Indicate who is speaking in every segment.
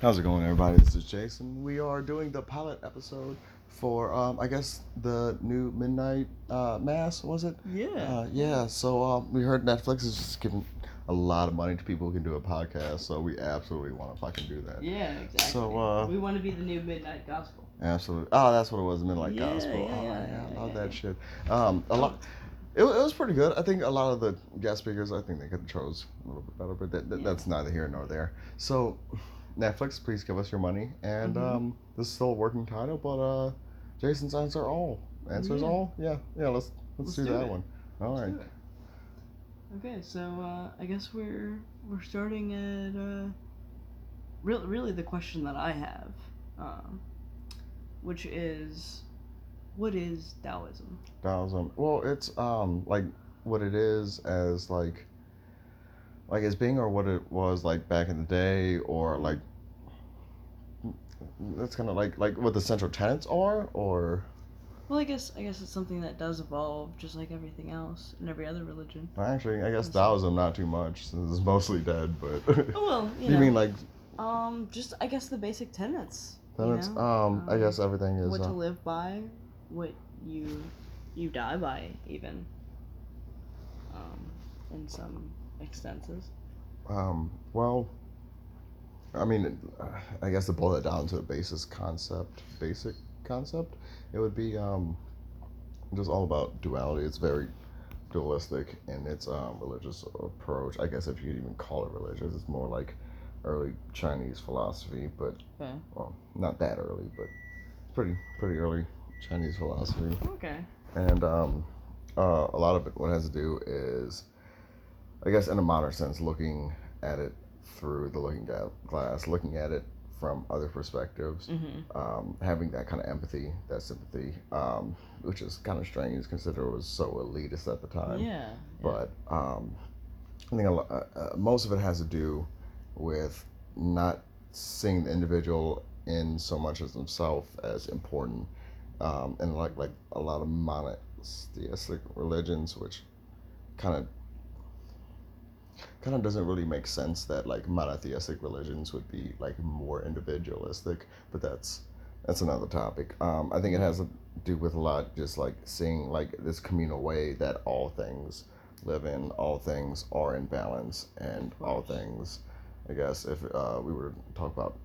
Speaker 1: How's it going, everybody? This is Jason. We are doing the pilot episode for, um, I guess, the new Midnight uh, Mass, was it?
Speaker 2: Yeah.
Speaker 1: Uh, yeah, so um, we heard Netflix is just giving a lot of money to people who can do a podcast, so we absolutely want to fucking do that.
Speaker 2: yeah, exactly.
Speaker 1: So, uh,
Speaker 2: we want to be the new Midnight Gospel.
Speaker 1: Absolutely. Oh, that's what it was, the Midnight
Speaker 2: Yeah,
Speaker 1: Gospel.
Speaker 2: yeah,
Speaker 1: oh,
Speaker 2: yeah,
Speaker 1: I love that shit. Um, a lot. It, it was pretty good. I think a lot of the guest speakers, I think they could have chose a little bit better, but that, that, that's neither here nor there. So, Netflix, please give us your money. And
Speaker 2: Mhm.
Speaker 1: um, this is still a working title, but uh, Jason's answer all. Answers
Speaker 2: Yeah.
Speaker 1: all? Yeah, yeah. Let's let's,
Speaker 2: Let's
Speaker 1: do,
Speaker 2: do
Speaker 1: that
Speaker 2: it.
Speaker 1: one. All
Speaker 2: Let's
Speaker 1: right.
Speaker 2: Okay, so uh, I guess we're we're starting at uh, really really the question that I have, um, which is, what is Taoism?
Speaker 1: Taoism. Well, it's um like what it is as like like as being or what it was like back in the day or like that's kind of like like what the central tenets are or
Speaker 2: Well, I guess I guess it's something that does evolve, just like everything else in every other religion.
Speaker 1: actually I guess. Taoism not too much since it's mostly dead but
Speaker 2: Oh well, you,
Speaker 1: you
Speaker 2: know,
Speaker 1: mean like
Speaker 2: um, just I guess the basic tenets. you
Speaker 1: tenets
Speaker 2: know?
Speaker 1: um I
Speaker 2: Um,
Speaker 1: guess everything is
Speaker 2: what
Speaker 1: uh,
Speaker 2: to live by, what you you die by, even. Um, in some extenses.
Speaker 1: Um, well, I mean, I guess to boil it down to a basis concept, basic concept, it would be um, just all about duality. It's very dualistic in its um, religious approach. I guess if you could even call it religious, it's more like early Chinese philosophy, but
Speaker 2: Okay.
Speaker 1: well, not that early, but pretty pretty early Chinese philosophy
Speaker 2: Okay.
Speaker 1: and um, uh, a lot of it what it has to do is i guess in a modern sense looking at it through the looking glass looking at it from other perspectives
Speaker 2: Mm-hmm.
Speaker 1: um, having that kind of empathy that sympathy um, which is kind of strange considering it was so elitist at the time
Speaker 2: Yeah.
Speaker 1: but um, I think a uh, uh, most of it has to do with not seeing the individual in so much as himself as important, um, and like like a lot of monotheistic religions, which kind of kind of doesn't really make sense that like monotheistic religions would be like more individualistic, but that's that's another topic. Um, I think it has to do with a lot just like seeing like this communal way that all things live in, all things are in balance, and all things. I guess if uh, we were to talk about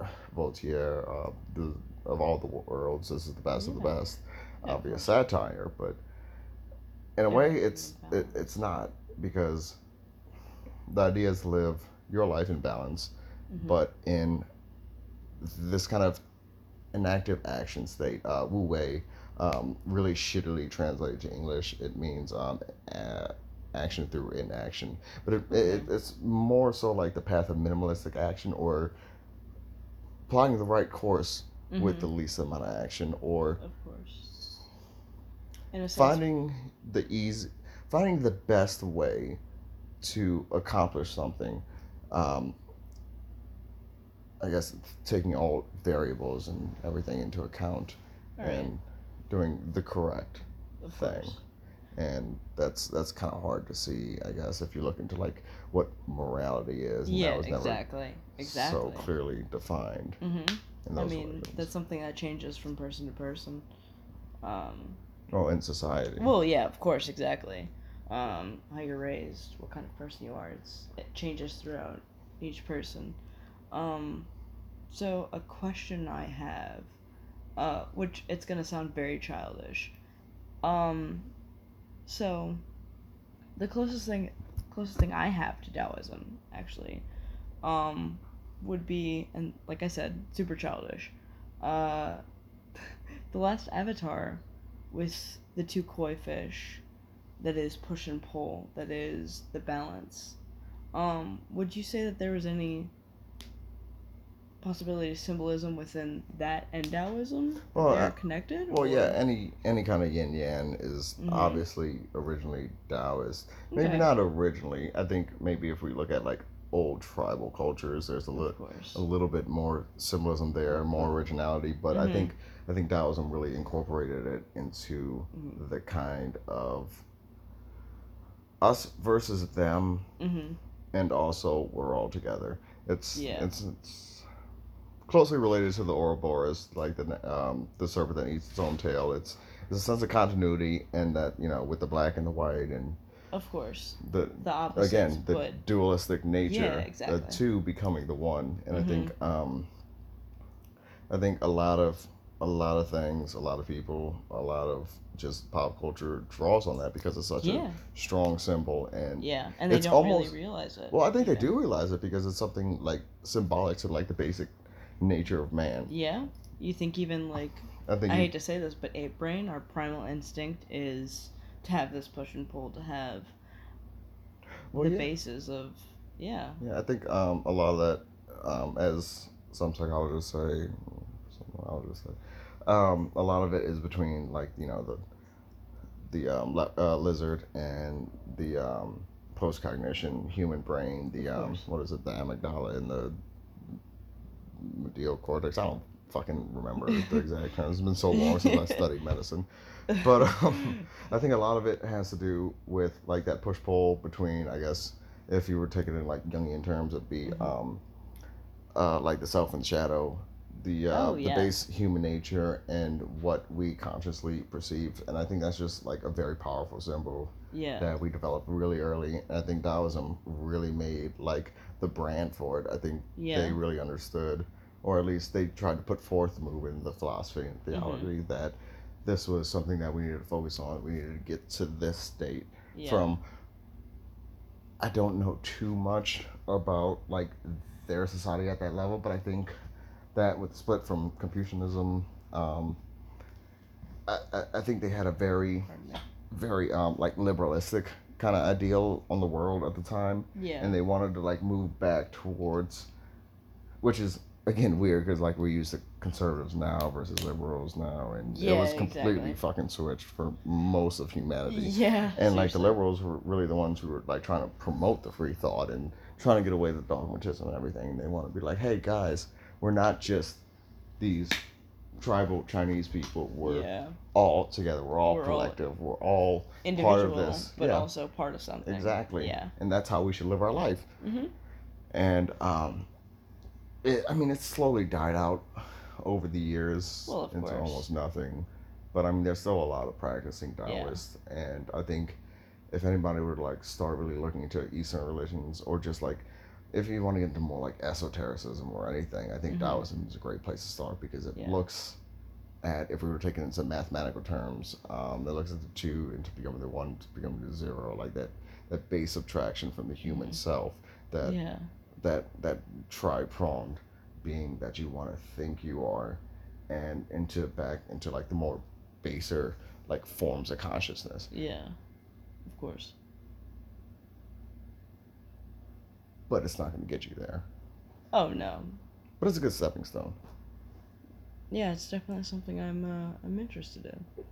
Speaker 1: Voltaire, uh, the, of all the worlds, this is the best of the best.
Speaker 2: Yeah,
Speaker 1: be a satire, but in a way, it's it, it's not because the idea is live your life in balance,
Speaker 2: Mhm.
Speaker 1: but in this kind of inactive action state, uh, Wu Wei, um, really shittily translated to English, it means um, a- action through inaction. But it, it, it's more so like the path of minimalistic action or plotting the right course with
Speaker 2: Mhm.
Speaker 1: the least amount of action or
Speaker 2: Of course. In a sense.
Speaker 1: finding the easy finding the best way to accomplish something um, i guess taking all variables and everything into account
Speaker 2: right.
Speaker 1: and doing the correct
Speaker 2: of
Speaker 1: thing.
Speaker 2: course.
Speaker 1: and that's that's kind of hard to see i guess if you look into like what morality is and
Speaker 2: Yeah.
Speaker 1: that was never
Speaker 2: Exactly. Exactly.
Speaker 1: so clearly defined
Speaker 2: Mm-hmm. I mean,
Speaker 1: religions.
Speaker 2: that's something that changes from person to person. Um,
Speaker 1: well in society
Speaker 2: well, yeah, of course, exactly. Um, how you're raised, what kind of person you are, it's, it changes throughout each person. Um, so a question I have, uh, which it's gonna sound very childish. Um, so the closest thing, closest thing I have to Taoism, actually, um, would be, and like I said, super childish. Uh, the last Avatar with the two koi fish that is push and pull, that is the balance. Um, would you say that there was any possibility of symbolism within that and Taoism?
Speaker 1: Well,
Speaker 2: They're
Speaker 1: uh,
Speaker 2: connected?
Speaker 1: Well,
Speaker 2: or-
Speaker 1: yeah, any any kind of yin yang is
Speaker 2: Mhm.
Speaker 1: obviously originally Taoist. Maybe
Speaker 2: Okay.
Speaker 1: not originally. I think maybe if we look at like old tribal cultures, there's a little a little bit more symbolism there, more originality. But I
Speaker 2: Mhm.
Speaker 1: think I think Taoism really incorporated it into
Speaker 2: Mhm.
Speaker 1: the kind of us versus them,
Speaker 2: Mm-hmm.
Speaker 1: and also we're all together. It's
Speaker 2: Yeah.
Speaker 1: it's, it's closely related to the Ouroboros, like the um, the serpent that eats its own tail. It's it's a sense of continuity, and that you know with the black and the white and
Speaker 2: Of course,
Speaker 1: the
Speaker 2: the opposites,
Speaker 1: again the
Speaker 2: but
Speaker 1: dualistic nature,
Speaker 2: Yeah, exactly.
Speaker 1: the two becoming the one, and I
Speaker 2: Mhm.
Speaker 1: think um, I think a lot of a lot of things, a lot of people, a lot of just pop culture draws on that because it's such
Speaker 2: yeah,
Speaker 1: a strong symbol and
Speaker 2: yeah, and they
Speaker 1: It's
Speaker 2: don't
Speaker 1: almost-
Speaker 2: really realize it.
Speaker 1: well, I think they do realize it because it's something like symbolic to like the basic nature of man.
Speaker 2: Yeah, you think even like
Speaker 1: I think
Speaker 2: I
Speaker 1: you-
Speaker 2: hate to say this, but ape brain, our primal instinct is to have this push and pull, to have
Speaker 1: well,
Speaker 2: the
Speaker 1: yeah.
Speaker 2: basis of yeah,
Speaker 1: Yeah, I think um, a lot of that, um, as some psychologists say, some neurologists say, um, a lot of it is between like you know the the um, le- uh, lizard and the um, post cognition human brain. The um, what is it? The amygdala and the medial cortex. I don't fucking remember the exact terms. It's been so long since I studied medicine. But um, I think a lot of it has to do with like that push pull between, I guess, if you were taking it in like Jungian terms, it'd be
Speaker 2: Mhm.
Speaker 1: um, uh, like the self and shadow, the uh,
Speaker 2: Oh,
Speaker 1: the base human nature and what we consciously perceive, and I think that's just like a very powerful symbol
Speaker 2: yeah,
Speaker 1: that we developed really early. And I think Taoism really made like the brand for it. I think
Speaker 2: yeah,
Speaker 1: they really understood, or at least they tried to put forth the movement, the philosophy and theology
Speaker 2: Mm-hmm.
Speaker 1: that this was something that we needed to focus on. We needed to get to this state
Speaker 2: yeah.
Speaker 1: from. I don't know too much about like their society at that level, but I think that with the split from Confucianism, um, I, I, think they had a very very um, like liberalistic kind of ideal on the world at the time.
Speaker 2: Yeah,
Speaker 1: and they wanted to like move back towards which is again weird because like we're used to conservatives now versus liberals now. And it was completely
Speaker 2: exactly.
Speaker 1: fucking switched for most of humanity.
Speaker 2: Yeah,
Speaker 1: and like the liberals were really the ones who were like trying to promote the free thought and trying to get away with dogmatism and everything. They want to be like hey guys we're not just these tribal chinese people we're
Speaker 2: yeah,
Speaker 1: all together we're all
Speaker 2: We're all
Speaker 1: collective we're all
Speaker 2: individual,
Speaker 1: this,
Speaker 2: but
Speaker 1: yeah.
Speaker 2: also part of something.
Speaker 1: exactly
Speaker 2: Yeah.
Speaker 1: and that's how we should live our life
Speaker 2: hmm
Speaker 1: and um, it, I mean, it's slowly died out over the years
Speaker 2: Well, of
Speaker 1: into
Speaker 2: course.
Speaker 1: almost nothing. But I mean, there's still a lot of practicing
Speaker 2: Yeah.
Speaker 1: Taoists, and I think if anybody were to like start really looking into Eastern religions, or just like if you want to get into more like esotericism or anything, I think
Speaker 2: Mhm.
Speaker 1: Taoism is a great place to start because it
Speaker 2: Yeah.
Speaker 1: looks at if we were taking it into mathematical terms, um, it looks at the two into becoming the one to becoming the zero, like that that base subtraction from the human
Speaker 2: Mhm.
Speaker 1: self that
Speaker 2: Yeah,
Speaker 1: that that tri-pronged being that you want to think you are and into back into like the more baser like forms of consciousness
Speaker 2: yeah, of course.
Speaker 1: But it's not going to get you there.
Speaker 2: Oh no,
Speaker 1: but it's a good stepping stone.
Speaker 2: Yeah, it's definitely something I'm uh, I'm interested in.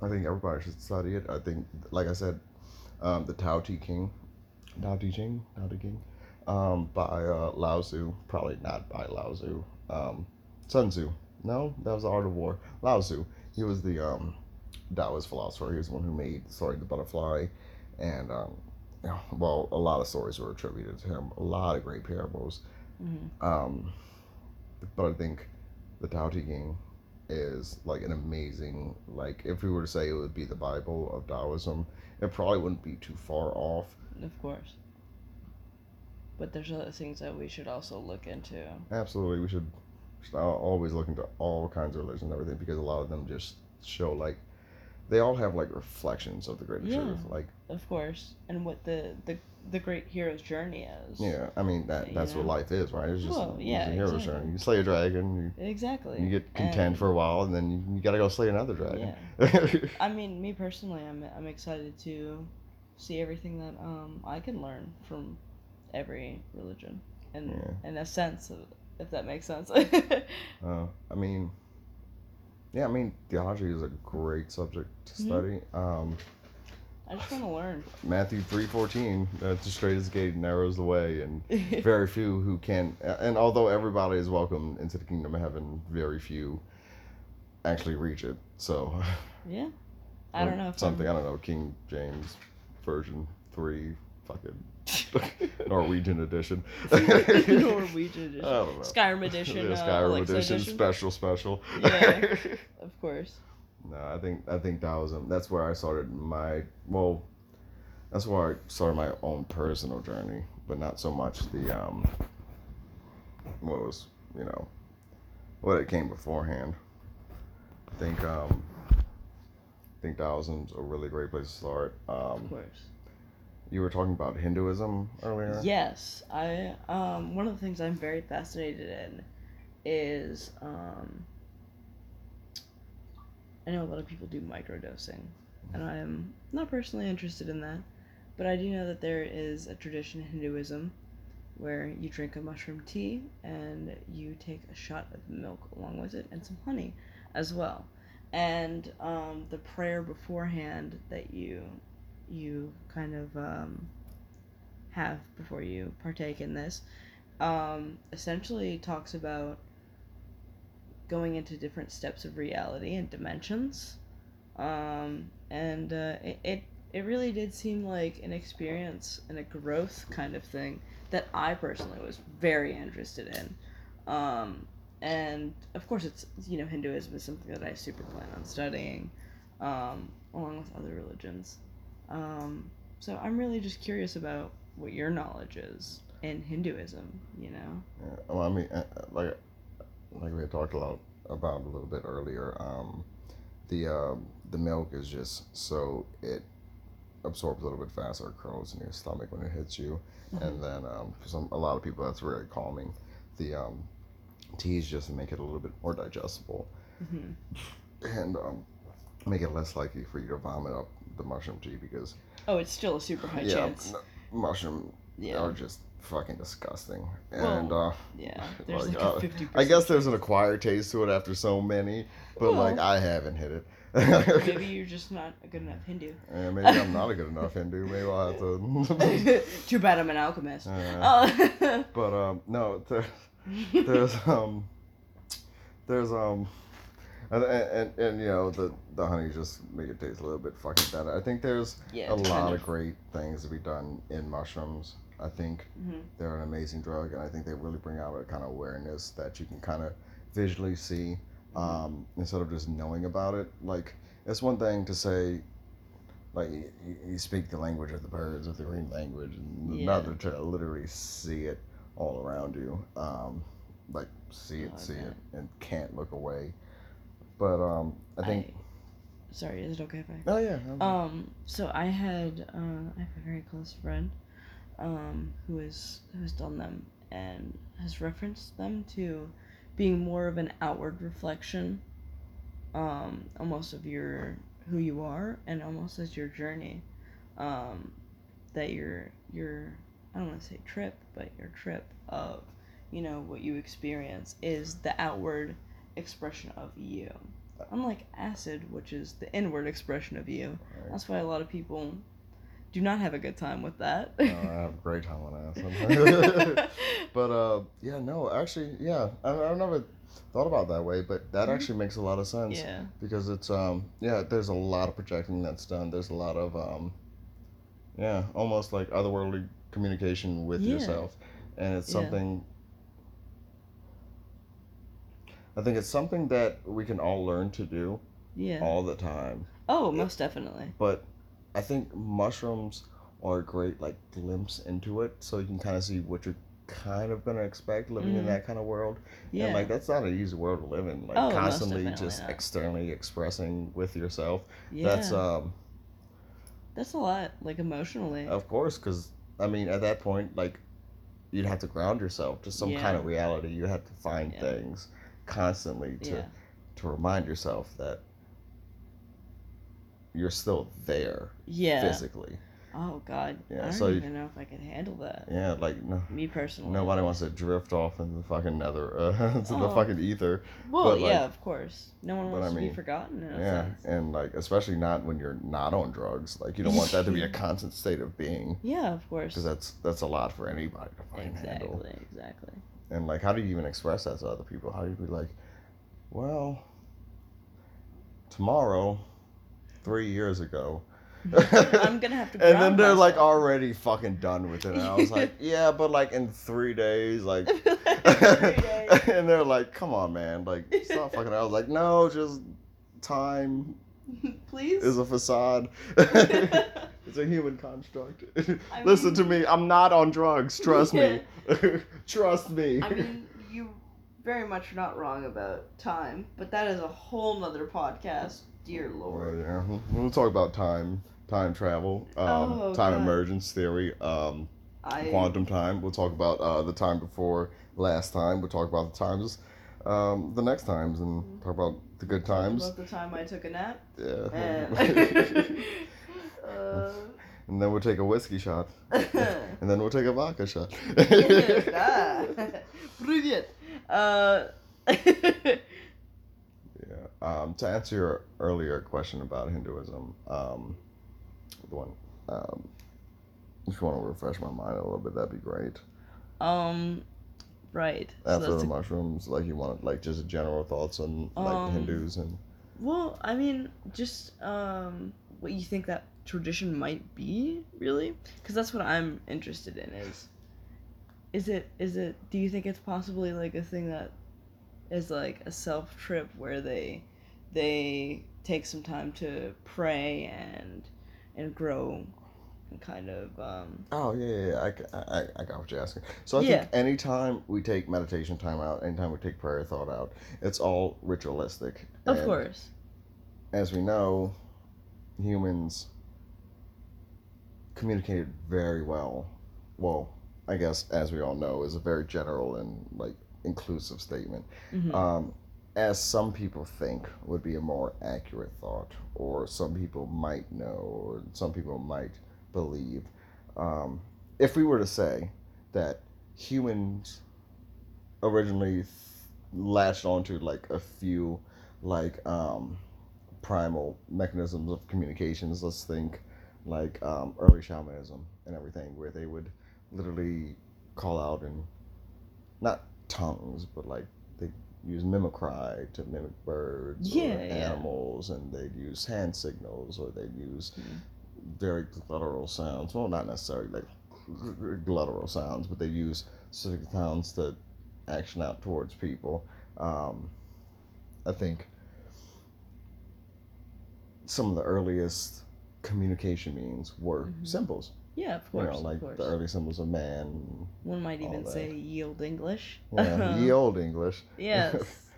Speaker 1: i think everybody should study it. I think like i said um, the tao te king tao te ching tao te king um, by uh, lao tzu. Probably not by lao tzu um, sun tzu. No that was the art of war. Lao tzu. He was the um, Taoist philosopher. He was the one who made Sorry the butterfly, and um, well, a lot of stories were attributed to him. A lot of great parables.
Speaker 2: hmm
Speaker 1: Um, but I think the Tao Te Ching is like an amazing. Like, if we were to say it would be the Bible of Taoism, it probably wouldn't be too far off.
Speaker 2: Of course. But there's other things that we should also look into.
Speaker 1: Absolutely, we should, should always look into all kinds of religions and everything because a lot of them just show like they all have like reflections of the greater
Speaker 2: Yeah.
Speaker 1: truth. Like.
Speaker 2: Of course, and what the the, the great hero's journey is.
Speaker 1: Yeah, I mean that
Speaker 2: You
Speaker 1: that's what life is, right? It's just
Speaker 2: Well,
Speaker 1: it's
Speaker 2: yeah,
Speaker 1: a hero's
Speaker 2: exactly.
Speaker 1: journey. You slay a dragon,
Speaker 2: Exactly.
Speaker 1: you, you get content
Speaker 2: And-
Speaker 1: for a while, and then you, you gotta go slay another dragon. Yeah.
Speaker 2: I mean, me personally, I'm I'm excited to see everything that um I can learn from every religion, and
Speaker 1: Yeah.
Speaker 2: in a sense, of, if that makes sense.
Speaker 1: uh, I mean, yeah, I mean theology is a great subject to
Speaker 2: Mhm.
Speaker 1: study. Um,
Speaker 2: I just want to learn.
Speaker 1: Matthew three fourteen, that's the straightest gate narrows the way, and very few who can. And although everybody is welcome into the kingdom of heaven, very few actually reach it. So.
Speaker 2: yeah, I don't know if
Speaker 1: something
Speaker 2: I'm,
Speaker 1: I don't know King James version three fucking Norwegian edition.
Speaker 2: Norwegian edition.
Speaker 1: I don't know.
Speaker 2: Skyrim edition.
Speaker 1: Yeah,
Speaker 2: uh,
Speaker 1: Skyrim
Speaker 2: Alexa
Speaker 1: edition,
Speaker 2: edition.
Speaker 1: special, special.
Speaker 2: Yeah. Of course.
Speaker 1: no, I think I think that was um, that's where I started my well, that's where I started my own personal journey, but not so much the um, what was you know, what it came beforehand. I think um, I think Taoism's a really great place to start.
Speaker 2: Of
Speaker 1: Um,
Speaker 2: course.
Speaker 1: You were talking about Hinduism earlier.
Speaker 2: Yes, I um one of the things I'm very fascinated in is um I know a lot of people do microdosing and I'm not personally interested in that, but I do know that there is a tradition in Hinduism where you drink a mushroom tea and you take a shot of milk along with it and some honey as well. And um, the prayer beforehand that you you kind of um, have before you partake in this um, essentially talks about going into different steps of reality and dimensions. Um, and uh, it, it it really did seem like an experience and a growth kind of thing that I personally was very interested in. Um, and of course it's you know Hinduism is something that I super plan on studying um, along with other religions um, so I'm really just curious about what your knowledge is in Hinduism. You know.
Speaker 1: Yeah, well, I mean, uh, uh, like, like we had talked a lot about a little bit earlier. Um, the um, the milk is just so it absorbs a little bit faster, it curls in your stomach when it hits you, and then um, for some a lot of people that's very calming. The um, teas just make it a little bit more digestible
Speaker 2: hmm
Speaker 1: and um, make it less likely for you to vomit up the mushroom tea because
Speaker 2: Oh, it's still a super high
Speaker 1: yeah,
Speaker 2: chance.
Speaker 1: mushroom
Speaker 2: Yeah.
Speaker 1: are just fucking disgusting
Speaker 2: Well,
Speaker 1: and. uh,
Speaker 2: Yeah. There's
Speaker 1: Like,
Speaker 2: like,
Speaker 1: uh,
Speaker 2: a fifty.
Speaker 1: I guess there's an acquired taste to it after so many, but like
Speaker 2: Well.
Speaker 1: I haven't hit it.
Speaker 2: Maybe you're just not a good enough Hindu.
Speaker 1: Yeah, maybe I'm not a good enough Hindu. Maybe I'll have to.
Speaker 2: Too bad I'm an alchemist.
Speaker 1: Yeah.
Speaker 2: Oh.
Speaker 1: but um, no, there, there's um, there's um, and, and and you know the the honey just make it taste a little bit fucking better. I think there's
Speaker 2: yeah.
Speaker 1: a lot
Speaker 2: kind
Speaker 1: of great things to be done in mushrooms. I think
Speaker 2: Mhm.
Speaker 1: they're an amazing drug, and I think they really bring out a kind of awareness that you can kind of visually see um, instead of just knowing about it. Like it's one thing to say, like you, you speak the language of the birds or the green language, and
Speaker 2: Yeah.
Speaker 1: another to literally see it all around you, um, like see it,
Speaker 2: Oh,
Speaker 1: see
Speaker 2: bet.
Speaker 1: it, and can't look away. But um, I think.
Speaker 2: Sorry, is it okay if I?
Speaker 1: Oh yeah.
Speaker 2: Um, so I had uh, I have a very close friend, um, who is who has done them and has referenced them to being more of an outward reflection, um, almost of your who you are and almost as your journey, um, that your your I don't want to say trip, but your trip of, you know, what you experience is the outward expression of you. Unlike acid, which is the inward expression of you.
Speaker 1: Right.
Speaker 2: That's why a lot of people do not have a good time with that.
Speaker 1: Oh, I have a great time on acid. but uh, yeah, no, actually, yeah, I, I've never thought about that way, but that
Speaker 2: Mhm.
Speaker 1: actually makes a lot of sense
Speaker 2: yeah.
Speaker 1: because it's um, yeah, there's a lot of projecting that's done. There's a lot of um, yeah, almost like otherworldly communication with
Speaker 2: Yeah.
Speaker 1: yourself, and it's
Speaker 2: Yeah.
Speaker 1: something. I think it's something that we can all learn to do
Speaker 2: Yeah.
Speaker 1: all the time.
Speaker 2: Oh, most definitely.
Speaker 1: but I think mushrooms are a great like glimpse into it, so you can kind of see what you're kind of gonna expect living in
Speaker 2: Mhm.
Speaker 1: that kind of world.
Speaker 2: Yeah.
Speaker 1: And like that's not an easy world to live in. Like
Speaker 2: Oh,
Speaker 1: constantly just
Speaker 2: not.
Speaker 1: externally expressing with yourself.
Speaker 2: yeah.
Speaker 1: That's um
Speaker 2: That's a lot, like emotionally.
Speaker 1: of course because I mean at that point like you'd have to ground yourself to some kind of reality. You have to find
Speaker 2: Yeah.
Speaker 1: things constantly to
Speaker 2: yeah.
Speaker 1: to remind yourself that you're still there
Speaker 2: Yeah.
Speaker 1: physically.
Speaker 2: Oh God.
Speaker 1: Yeah,
Speaker 2: I don't
Speaker 1: so you-
Speaker 2: know if I can handle that.
Speaker 1: Yeah, like no.
Speaker 2: Me personally.
Speaker 1: Nobody wants to drift off into the fucking nether, uh, into the
Speaker 2: Oh.
Speaker 1: fucking ether.
Speaker 2: Well,
Speaker 1: but, like-
Speaker 2: yeah, of course. No one wants
Speaker 1: I
Speaker 2: to be forgotten in
Speaker 1: Yeah,
Speaker 2: sense.
Speaker 1: and like especially not when you're not on drugs. Like you don't want that to be a constant state of being
Speaker 2: Yeah, of course.
Speaker 1: because that's that's a lot for anybody to fucking handle.
Speaker 2: Exactly.
Speaker 1: And like, how do you even express that to other people? How do you be like, well, tomorrow, three years ago,
Speaker 2: I'm gonna have to.
Speaker 1: and then they're like already fucking done with it. And I was like, yeah, but like in three days, like.
Speaker 2: Three days.
Speaker 1: and they're like, come on, man, like stop fucking. I was like, no, just time
Speaker 2: Please.
Speaker 1: is a facade. it's a human construct.
Speaker 2: I
Speaker 1: Listen
Speaker 2: mean-
Speaker 1: to me. I'm not on drugs. Trust me. Trust me.
Speaker 2: I mean, you very much are not wrong about time, but that is a whole nother podcast. Dear Lord.
Speaker 1: yeah, We'll talk about time, time travel, um,
Speaker 2: Oh,
Speaker 1: time
Speaker 2: God.
Speaker 1: emergence theory, um,
Speaker 2: I
Speaker 1: quantum time. We'll talk about uh, the time before last time. We'll talk about the times, um, the next times, and talk about the good times.
Speaker 2: About the time I took a nap.
Speaker 1: Yeah.
Speaker 2: And, uh,
Speaker 1: and then we'll take a whiskey shot, and then we'll take a vodka shot.
Speaker 2: ah, Brilliant. Uh,
Speaker 1: Yeah. Um, to answer your earlier question about Hinduism, um, the one, um, if you want to refresh my mind a little bit, that'd be great.
Speaker 2: um, right.
Speaker 1: After
Speaker 2: that's
Speaker 1: the mushrooms, like you wanted, like just general thoughts on like
Speaker 2: Um,
Speaker 1: Hindus and
Speaker 2: well, I mean, just um, what you think that tradition might be, really, because that's what I'm interested in. Is is it is it? Do you think it's possibly like a thing that is like a self trip where they they take some time to pray and and grow kind of um,
Speaker 1: oh yeah, yeah, yeah. I, I, I got what you're asking. So I
Speaker 2: Yeah.
Speaker 1: think anytime we take meditation time out, anytime we take prayer thought out, it's all ritualistic.
Speaker 2: of
Speaker 1: And
Speaker 2: course.
Speaker 1: as we know, humans communicated very well. Well, I guess as we all know, is a very general and like inclusive statement.
Speaker 2: Mhm.
Speaker 1: Um, as some people think would be a more accurate thought, or some people might know, or some people might believe. Um, if we were to say that humans originally th- latched onto like a few like um, primal mechanisms of communications. Let's think like um, early shamanism and everything, where they would literally call out in not tongues, but like they use mimicry to mimic birds
Speaker 2: Yeah,
Speaker 1: or
Speaker 2: yeah.
Speaker 1: animals, and they'd use hand signals or they'd use
Speaker 2: Mhm.
Speaker 1: Very guttural sounds. Well, not necessarily like guttural sounds, but they use specific sounds to action out towards people. Um, I think some of the earliest communication means were
Speaker 2: Mhm.
Speaker 1: symbols.
Speaker 2: Yeah, of course.
Speaker 1: You know, like
Speaker 2: course.
Speaker 1: the early symbols of man.
Speaker 2: One might even say yield English.
Speaker 1: Yeah, ye old English.
Speaker 2: Yes.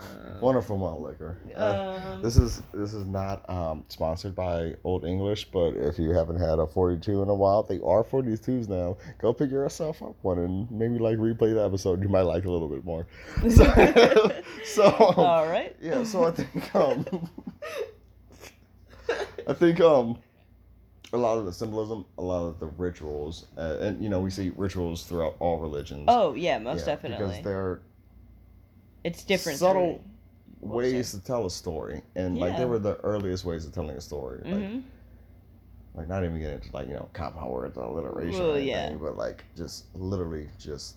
Speaker 2: Uh,
Speaker 1: Wonderful malt liquor. Uh,
Speaker 2: um,
Speaker 1: This is this is not um, sponsored by Old English, but if you haven't had a 42 in a while, they are 42s now. Go pick yourself up one and maybe like replay the episode. You might like it a little bit more. So, so um,
Speaker 2: All right.
Speaker 1: yeah, so I think um, I think um, a lot of the symbolism, a lot of the rituals, uh, and you know we see rituals throughout all religions.
Speaker 2: Oh yeah, most
Speaker 1: Yeah,
Speaker 2: definitely.
Speaker 1: because they're
Speaker 2: It's different.
Speaker 1: subtle ways to tell a story, and like they were the earliest ways of telling a story. Like,
Speaker 2: Mhm.
Speaker 1: like not even getting into like you know compound words or alliteration
Speaker 2: Well,
Speaker 1: or anything,
Speaker 2: yeah.
Speaker 1: but like just literally just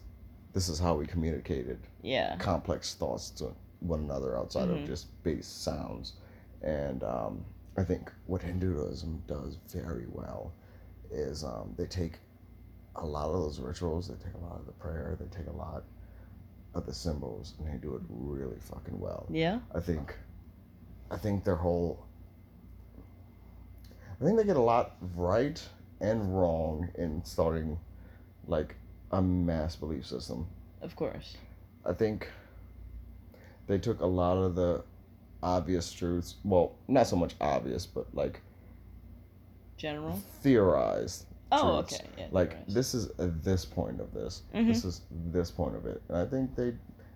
Speaker 1: this is how we communicated
Speaker 2: Yeah.
Speaker 1: complex thoughts to one another outside
Speaker 2: Mhm.
Speaker 1: of just base sounds, and um, I think what Hinduism does very well is um, they take a lot of those rituals, they take a lot of the prayer, they take a lot of the symbols, and they do it really fucking well.
Speaker 2: Yeah.
Speaker 1: I think I think their whole I think they get a lot right and wrong in starting like a mass belief system.
Speaker 2: Of course.
Speaker 1: I think they took a lot of the obvious truths, well, not so much obvious, but like
Speaker 2: General.
Speaker 1: theorized
Speaker 2: Oh,
Speaker 1: truths.
Speaker 2: okay. Yeah.
Speaker 1: Like
Speaker 2: is.
Speaker 1: this is uh, this point of this.
Speaker 2: Mhm.
Speaker 1: This is this point of it. And I think they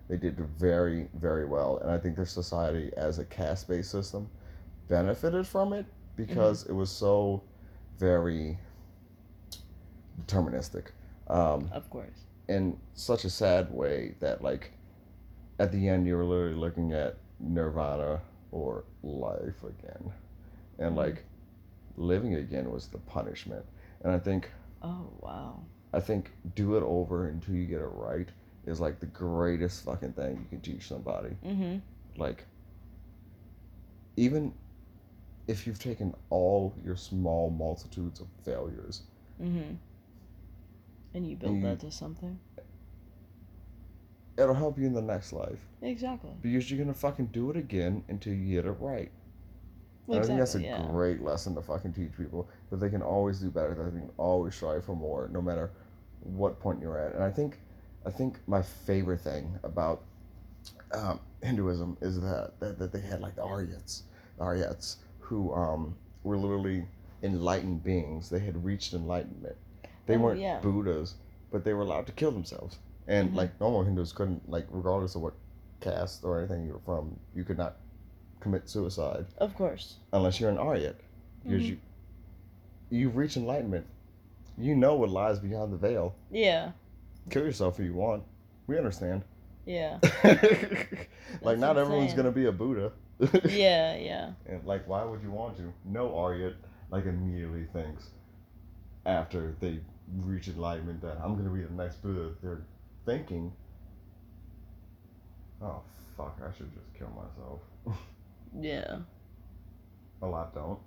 Speaker 1: they did very very well. And I think their society as a caste based system benefited from it because
Speaker 2: Mm-hmm.
Speaker 1: it was so very deterministic. Um,
Speaker 2: Of course.
Speaker 1: in such a sad way that like at the end you were literally looking at nirvana or life again and
Speaker 2: Mhm.
Speaker 1: like living again was the punishment and i think
Speaker 2: Oh wow.
Speaker 1: i think do it over until you get it right is like the greatest fucking thing you can teach somebody
Speaker 2: Mhm.
Speaker 1: like even if you've taken all your small multitudes of failures
Speaker 2: Mm-hmm. And you build
Speaker 1: And you-
Speaker 2: that to something.
Speaker 1: it'll help you in the next life
Speaker 2: Exactly.
Speaker 1: because you're gonna fucking do it again until you get it right.
Speaker 2: Well,
Speaker 1: And I think that's a
Speaker 2: yeah.
Speaker 1: great lesson to fucking teach people that they can always do better, that they can always strive for more, no matter what point you're at. And I think, I think my favorite thing about um, Hinduism is that, that that they had like the Aryats, the Aryats who um, were literally enlightened beings. They had reached enlightenment. They
Speaker 2: Oh,
Speaker 1: weren't
Speaker 2: yeah.
Speaker 1: Buddhas, but they were allowed to kill themselves. And
Speaker 2: Mhm.
Speaker 1: like normal Hindus couldn't, like regardless of what caste or anything you were from, you could not commit suicide
Speaker 2: Of course.
Speaker 1: unless you're an Aryat, because
Speaker 2: Mhm.
Speaker 1: you you've reached enlightenment. You know what lies beyond the veil.
Speaker 2: Yeah.
Speaker 1: Kill yourself if you want. We understand.
Speaker 2: Yeah.
Speaker 1: like not everyone's
Speaker 2: insane.
Speaker 1: gonna be a Buddha.
Speaker 2: yeah. Yeah.
Speaker 1: And like, why would you want to? No Aryat like immediately thinks after they reach enlightenment that I'm gonna be the next Buddha. They're thinking, oh fuck, I should just kill myself.
Speaker 2: Yeah.
Speaker 1: a lot don't,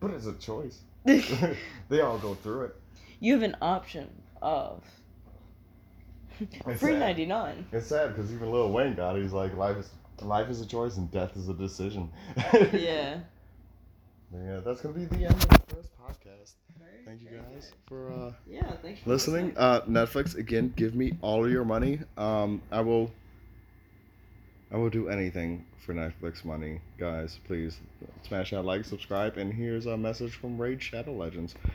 Speaker 1: but it's a choice. they all go through it.
Speaker 2: you have an option of
Speaker 1: It's
Speaker 2: free ninety nine.
Speaker 1: It's sad because even Lil Wayne got it. He's like, life is life is a choice and death is a decision.
Speaker 2: Yeah.
Speaker 1: Yeah, that's gonna be the end of the first podcast. Thank you guys for uh,
Speaker 2: Yeah. Thanks for
Speaker 1: listening. Uh, Netflix again, give me all of your money. Um, I will. I will do anything for Netflix money, guys. Please smash that like, subscribe, and here's a message from Raid Shadow Legends.